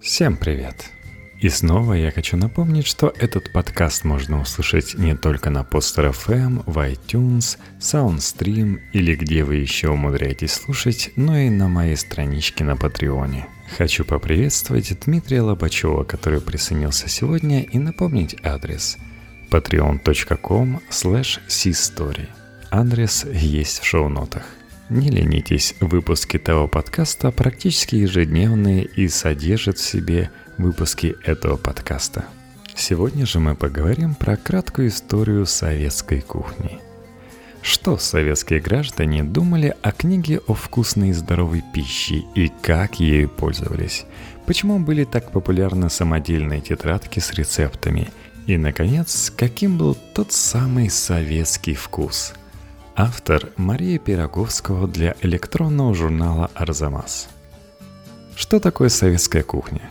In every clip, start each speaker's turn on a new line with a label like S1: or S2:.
S1: Всем привет! И снова я хочу напомнить, что этот подкаст можно услышать не только на Poster FM, в iTunes, SoundStream или где вы еще умудряетесь слушать, но и на моей страничке на Патреоне. Хочу поприветствовать Дмитрия Лобачева, который присоединился сегодня, и напомнить адрес patreon.com slash Адрес есть в шоу-нотах. Не ленитесь, выпуски того подкаста практически ежедневные и содержат в себе выпуски этого подкаста. Сегодня же мы поговорим про краткую историю советской кухни. Что советские граждане думали о книге о вкусной и здоровой пище и как ею пользовались? Почему были так популярны самодельные тетрадки с рецептами? И, наконец, каким был тот самый советский вкус – Автор Мария Пироговского для электронного журнала «Арзамас». Что такое советская кухня?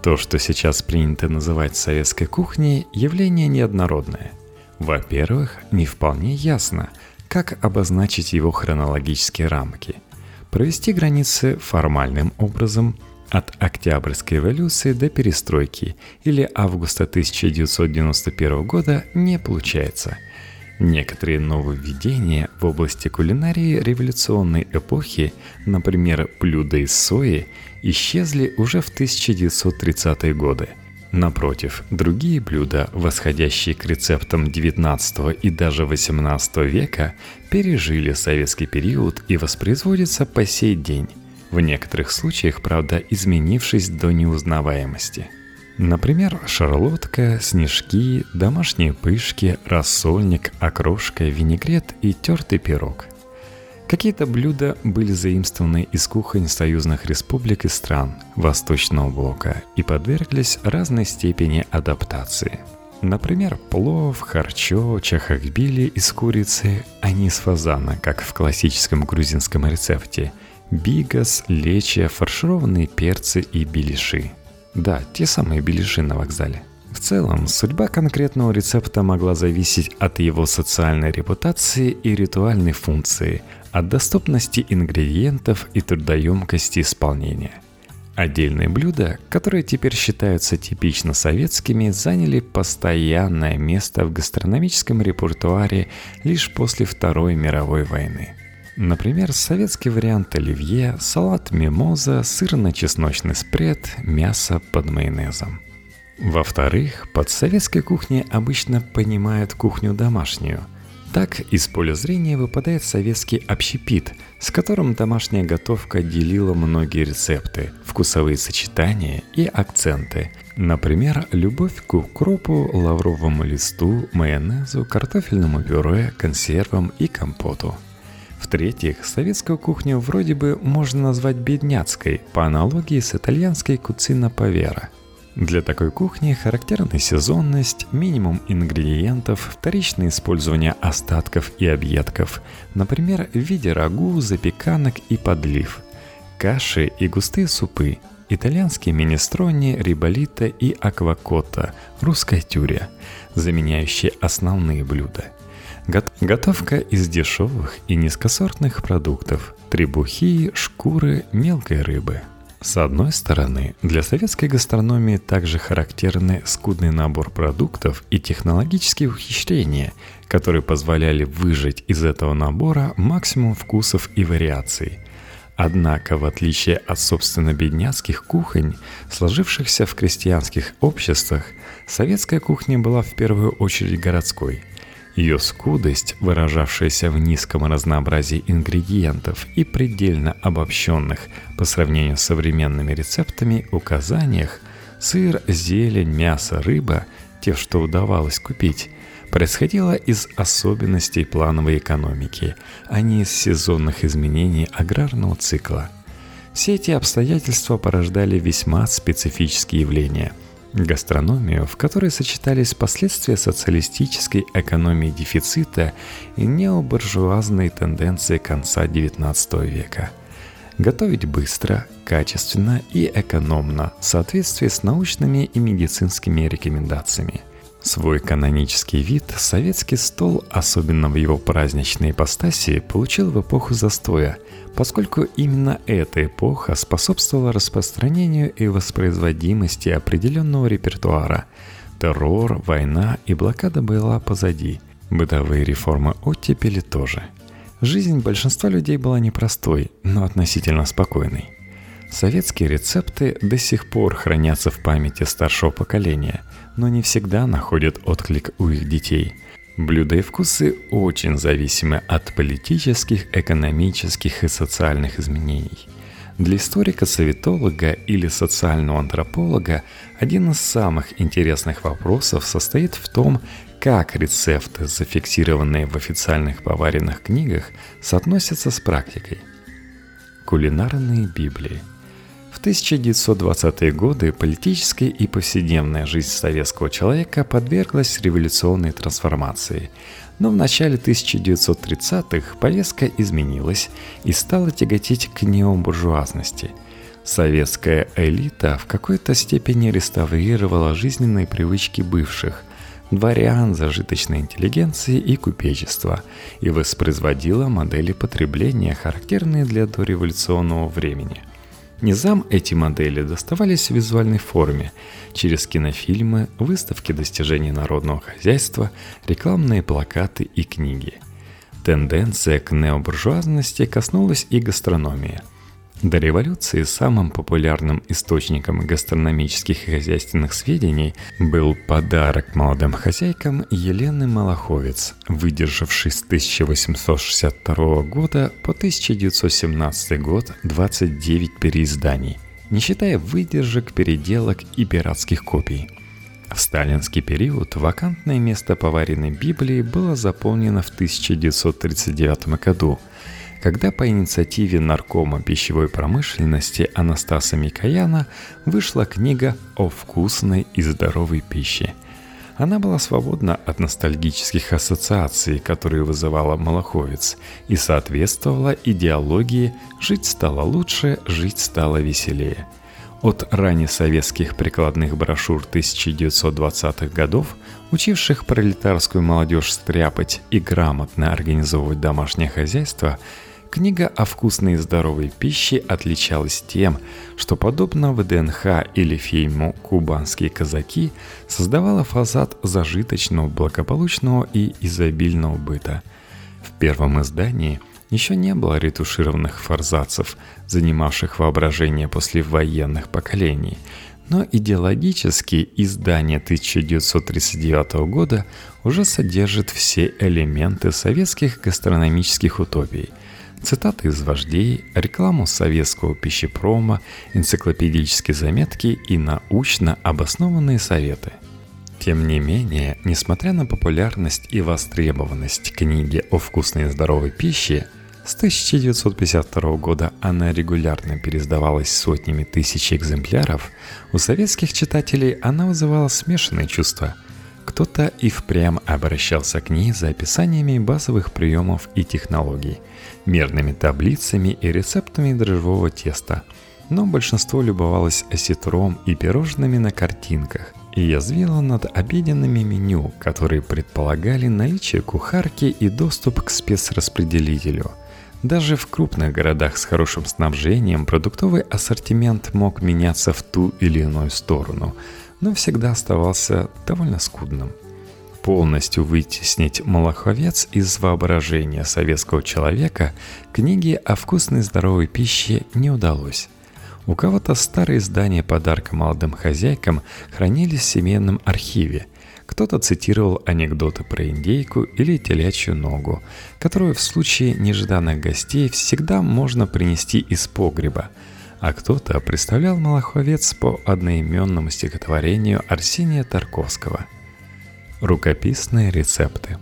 S1: То, что сейчас принято называть советской кухней, явление неоднородное. Во-первых, не вполне ясно, как обозначить его хронологические рамки. Провести границы формальным образом от Октябрьской революции до перестройки или августа 1991 года не получается – Некоторые нововведения в области кулинарии революционной эпохи, например, блюда из сои, исчезли уже в 1930-е годы. Напротив, другие блюда, восходящие к рецептам XIX и даже XVIII века, пережили советский период и воспроизводятся по сей день, в некоторых случаях, правда, изменившись до неузнаваемости – Например, шарлотка, снежки, домашние пышки, рассольник, окрошка, винегрет и тертый пирог. Какие-то блюда были заимствованы из кухонь союзных республик и стран Восточного блока и подверглись разной степени адаптации. Например, плов, харчо, чахахбили из курицы, а не из фазана, как в классическом грузинском рецепте, бигас, лечи, фаршированные перцы и беляши – да, те самые беляши на вокзале. В целом, судьба конкретного рецепта могла зависеть от его социальной репутации и ритуальной функции, от доступности ингредиентов и трудоемкости исполнения. Отдельные блюда, которые теперь считаются типично советскими, заняли постоянное место в гастрономическом репертуаре лишь после Второй мировой войны – Например, советский вариант оливье, салат мимоза, сырно-чесночный спред, мясо под майонезом. Во-вторых, под советской кухней обычно понимают кухню домашнюю. Так из поля зрения выпадает советский общепит, с которым домашняя готовка делила многие рецепты, вкусовые сочетания и акценты. Например, любовь к укропу, лавровому листу, майонезу, картофельному пюре, консервам и компоту – в-третьих, советскую кухню вроде бы можно назвать бедняцкой, по аналогии с итальянской куцина повера. Для такой кухни характерна сезонность, минимум ингредиентов, вторичное использование остатков и объедков, например, в виде рагу, запеканок и подлив, каши и густые супы, итальянские министрони, риболита и аквакотта, русская тюря, заменяющие основные блюда – Готовка из дешевых и низкосортных продуктов, требухи, шкуры, мелкой рыбы. С одной стороны, для советской гастрономии также характерны скудный набор продуктов и технологические ухищрения, которые позволяли выжать из этого набора максимум вкусов и вариаций. Однако, в отличие от собственно бедняцких кухонь, сложившихся в крестьянских обществах, советская кухня была в первую очередь городской – ее скудость, выражавшаяся в низком разнообразии ингредиентов и предельно обобщенных по сравнению с современными рецептами указаниях, сыр, зелень, мясо, рыба, те, что удавалось купить, происходило из особенностей плановой экономики, а не из сезонных изменений аграрного цикла. Все эти обстоятельства порождали весьма специфические явления – Гастрономию, в которой сочетались последствия социалистической экономии дефицита и необуржуазные тенденции конца XIX века. Готовить быстро, качественно и экономно в соответствии с научными и медицинскими рекомендациями. Свой канонический вид советский стол, особенно в его праздничной ипостаси, получил в эпоху застоя, поскольку именно эта эпоха способствовала распространению и воспроизводимости определенного репертуара. Террор, война и блокада была позади. Бытовые реформы оттепели тоже. Жизнь большинства людей была непростой, но относительно спокойной. Советские рецепты до сих пор хранятся в памяти старшего поколения, но не всегда находят отклик у их детей. Блюда и вкусы очень зависимы от политических, экономических и социальных изменений. Для историка-советолога или социального антрополога один из самых интересных вопросов состоит в том, как рецепты, зафиксированные в официальных поваренных книгах, соотносятся с практикой. Кулинарные Библии – 1920-е годы политическая и повседневная жизнь советского человека подверглась революционной трансформации. Но в начале 1930-х повестка изменилась и стала тяготеть к необуржуазности. Советская элита в какой-то степени реставрировала жизненные привычки бывших – дворян, зажиточной интеллигенции и купечества и воспроизводила модели потребления, характерные для дореволюционного времени – Низам эти модели доставались в визуальной форме через кинофильмы, выставки достижений народного хозяйства, рекламные плакаты и книги. Тенденция к необуржуазности коснулась и гастрономии – до революции самым популярным источником гастрономических и хозяйственных сведений был подарок молодым хозяйкам Елены Малаховец, выдержавший с 1862 года по 1917 год 29 переизданий, не считая выдержек, переделок и пиратских копий. В сталинский период вакантное место поваренной Библии было заполнено в 1939 году – когда по инициативе наркома пищевой промышленности Анастаса Микояна вышла книга о вкусной и здоровой пище. Она была свободна от ностальгических ассоциаций, которые вызывала Малаховец, и соответствовала идеологии «жить стало лучше, жить стало веселее». От раннесоветских прикладных брошюр 1920-х годов, учивших пролетарскую молодежь стряпать и грамотно организовывать домашнее хозяйство – Книга о вкусной и здоровой пище отличалась тем, что, подобно ВДНХ или фильму «Кубанские казаки», создавала фасад зажиточного, благополучного и изобильного быта. В первом издании еще не было ретушированных форзацев, занимавших воображение послевоенных поколений, но идеологически издание 1939 года уже содержит все элементы советских гастрономических утопий – цитаты из вождей, рекламу советского пищепрома, энциклопедические заметки и научно обоснованные советы. Тем не менее, несмотря на популярность и востребованность книги о вкусной и здоровой пище, с 1952 года она регулярно пересдавалась сотнями тысяч экземпляров, у советских читателей она вызывала смешанные чувства. Кто-то и впрямь обращался к ней за описаниями базовых приемов и технологий – мерными таблицами и рецептами дрожжевого теста, но большинство любовалось осетром и пирожными на картинках и язвило над обеденными меню, которые предполагали наличие кухарки и доступ к спецраспределителю. Даже в крупных городах с хорошим снабжением продуктовый ассортимент мог меняться в ту или иную сторону, но всегда оставался довольно скудным – полностью вытеснить Малаховец из воображения советского человека, книги о вкусной здоровой пище не удалось. У кого-то старые издания подарка молодым хозяйкам хранились в семейном архиве. Кто-то цитировал анекдоты про индейку или телячью ногу, которую в случае нежданных гостей всегда можно принести из погреба, а кто-то представлял Малаховец по одноименному стихотворению Арсения Тарковского – Рукописные рецепты.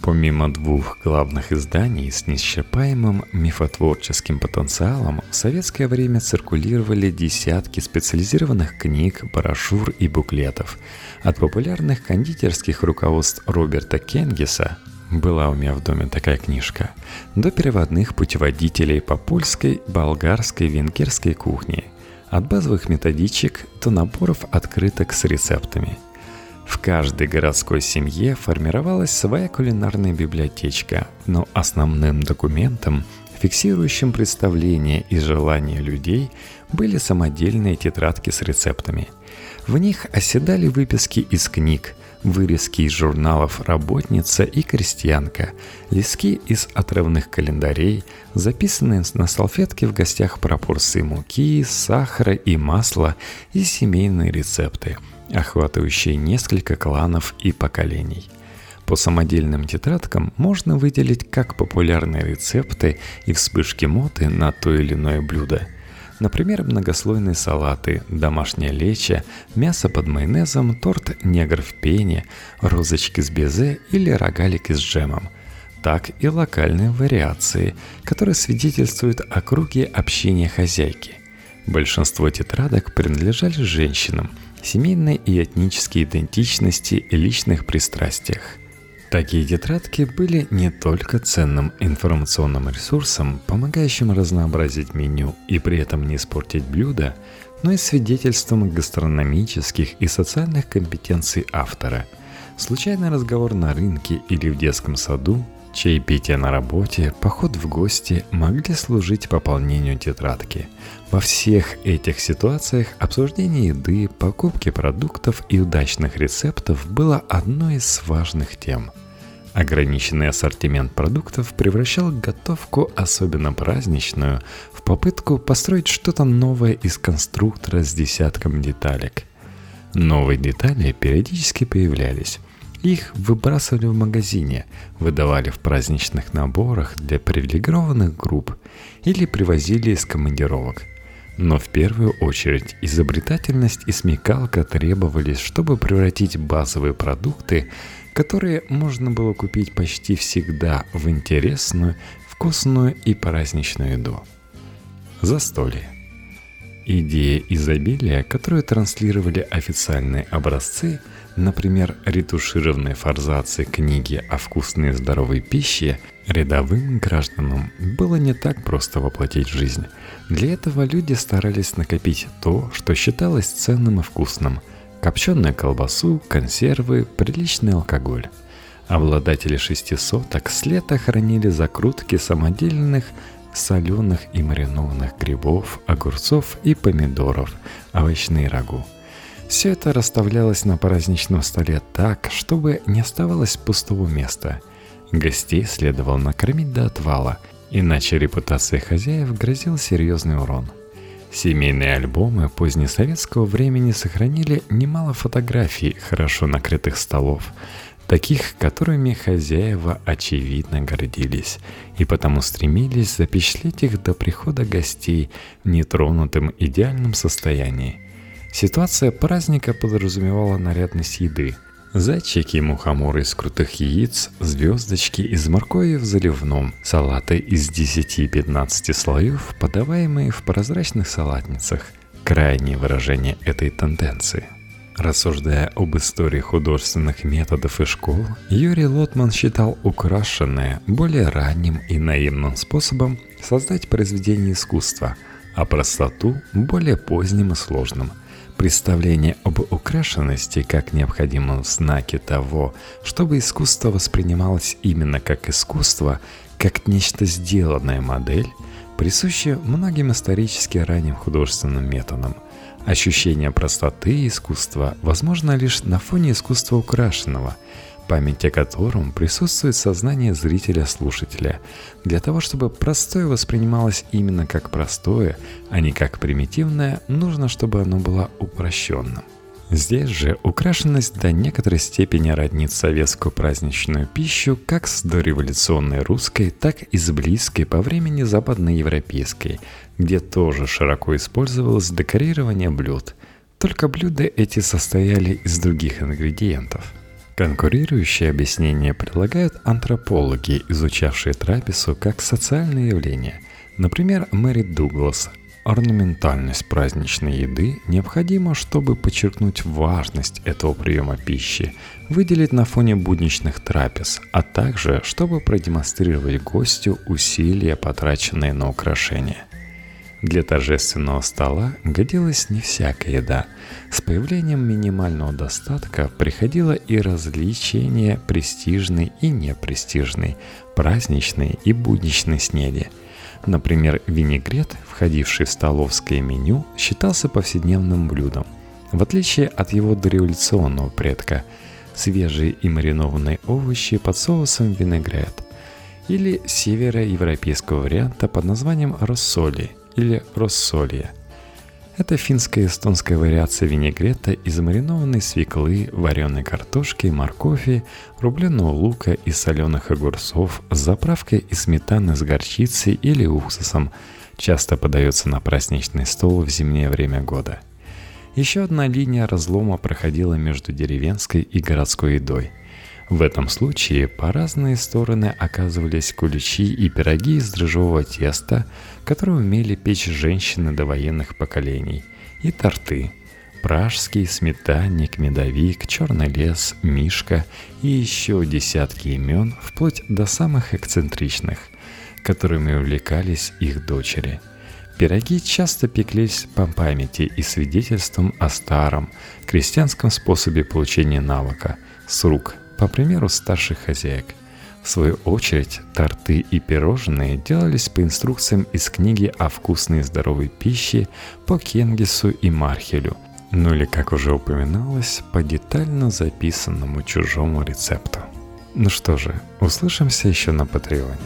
S1: Помимо двух главных изданий с неисчерпаемым мифотворческим потенциалом, в советское время циркулировали десятки специализированных книг, брошюр и буклетов. От популярных кондитерских руководств Роберта Кенгиса была у меня в доме такая книжка, до переводных путеводителей по польской, болгарской, венгерской кухне, от базовых методичек до наборов открыток с рецептами – в каждой городской семье формировалась своя кулинарная библиотечка, но основным документом Фиксирующим представления и желания людей были самодельные тетрадки с рецептами. В них оседали выписки из книг, вырезки из журналов «Работница» и «Крестьянка», листки из отрывных календарей, записанные на салфетке в гостях пропорции муки, сахара и масла и семейные рецепты, охватывающие несколько кланов и поколений – по самодельным тетрадкам можно выделить как популярные рецепты и вспышки моты на то или иное блюдо. Например, многослойные салаты, домашняя леча, мясо под майонезом, торт негр в пене, розочки с безе или рогалики с джемом. Так и локальные вариации, которые свидетельствуют о круге общения хозяйки. Большинство тетрадок принадлежали женщинам, семейной и этнической идентичности и личных пристрастиях – Такие тетрадки были не только ценным информационным ресурсом, помогающим разнообразить меню и при этом не испортить блюдо, но и свидетельством гастрономических и социальных компетенций автора. Случайный разговор на рынке или в детском саду, чаепитие на работе, поход в гости могли служить пополнению тетрадки. Во всех этих ситуациях обсуждение еды, покупки продуктов и удачных рецептов было одной из важных тем – Ограниченный ассортимент продуктов превращал готовку, особенно праздничную, в попытку построить что-то новое из конструктора с десятком деталек. Новые детали периодически появлялись. Их выбрасывали в магазине, выдавали в праздничных наборах для привилегированных групп или привозили из командировок. Но в первую очередь изобретательность и смекалка требовались, чтобы превратить базовые продукты которые можно было купить почти всегда в интересную, вкусную и праздничную еду. Застолье. Идея изобилия, которую транслировали официальные образцы, например, ретушированные форзации книги о вкусной и здоровой пище, рядовым гражданам было не так просто воплотить в жизнь. Для этого люди старались накопить то, что считалось ценным и вкусным – копченую колбасу, консервы, приличный алкоголь. Обладатели шестисоток с лета хранили закрутки самодельных соленых и маринованных грибов, огурцов и помидоров, овощные рагу. Все это расставлялось на праздничном столе так, чтобы не оставалось пустого места. Гостей следовало накормить до отвала, иначе репутация хозяев грозил серьезный урон – Семейные альбомы позднесоветского времени сохранили немало фотографий хорошо накрытых столов, таких, которыми хозяева очевидно гордились, и потому стремились запечатлеть их до прихода гостей в нетронутом идеальном состоянии. Ситуация праздника подразумевала нарядность еды – Зайчики и мухоморы из крутых яиц, звездочки из моркови в заливном, салаты из 10-15 слоев, подаваемые в прозрачных салатницах. Крайнее выражение этой тенденции. Рассуждая об истории художественных методов и школ, Юрий Лотман считал украшенное более ранним и наивным способом создать произведение искусства, а простоту более поздним и сложным – Представление об украшенности как необходимом знаке того, чтобы искусство воспринималось именно как искусство, как нечто сделанная модель, присуще многим исторически ранним художественным методам. Ощущение простоты искусства возможно лишь на фоне искусства украшенного – память о котором присутствует сознание зрителя-слушателя, для того, чтобы простое воспринималось именно как простое, а не как примитивное, нужно, чтобы оно было упрощенным. Здесь же украшенность до некоторой степени роднит советскую праздничную пищу как с дореволюционной русской, так и с близкой по времени западноевропейской, где тоже широко использовалось декорирование блюд. Только блюда эти состояли из других ингредиентов – Конкурирующие объяснения предлагают антропологи, изучавшие трапезу как социальное явление. Например, Мэри Дуглас. Орнаментальность праздничной еды необходима, чтобы подчеркнуть важность этого приема пищи, выделить на фоне будничных трапез, а также чтобы продемонстрировать гостю усилия, потраченные на украшения – для торжественного стола годилась не всякая еда. С появлением минимального достатка приходило и развлечение престижной и непрестижной, праздничной и будничной снеди. Например, винегрет, входивший в столовское меню, считался повседневным блюдом, в отличие от его дореволюционного предка – свежие и маринованные овощи под соусом винегрет, или североевропейского варианта под названием рассоли или рассолье – это финская эстонская вариация винегрета из маринованной свеклы, вареной картошки, моркови, рубленого лука и соленых огурцов с заправкой из сметаны с горчицей или уксусом. Часто подается на праздничный стол в зимнее время года. Еще одна линия разлома проходила между деревенской и городской едой – в этом случае по разные стороны оказывались куличи и пироги из дрожжевого теста, которые умели печь женщины до военных поколений, и торты – пражский, сметанник, медовик, черный лес, мишка и еще десятки имен, вплоть до самых эксцентричных, которыми увлекались их дочери. Пироги часто пеклись по памяти и свидетельством о старом крестьянском способе получения навыка – с рук – по примеру старших хозяек. В свою очередь, торты и пирожные делались по инструкциям из книги о вкусной и здоровой пище по Кенгису и Мархелю, ну или, как уже упоминалось, по детально записанному чужому рецепту. Ну что же, услышимся еще на Патреоне.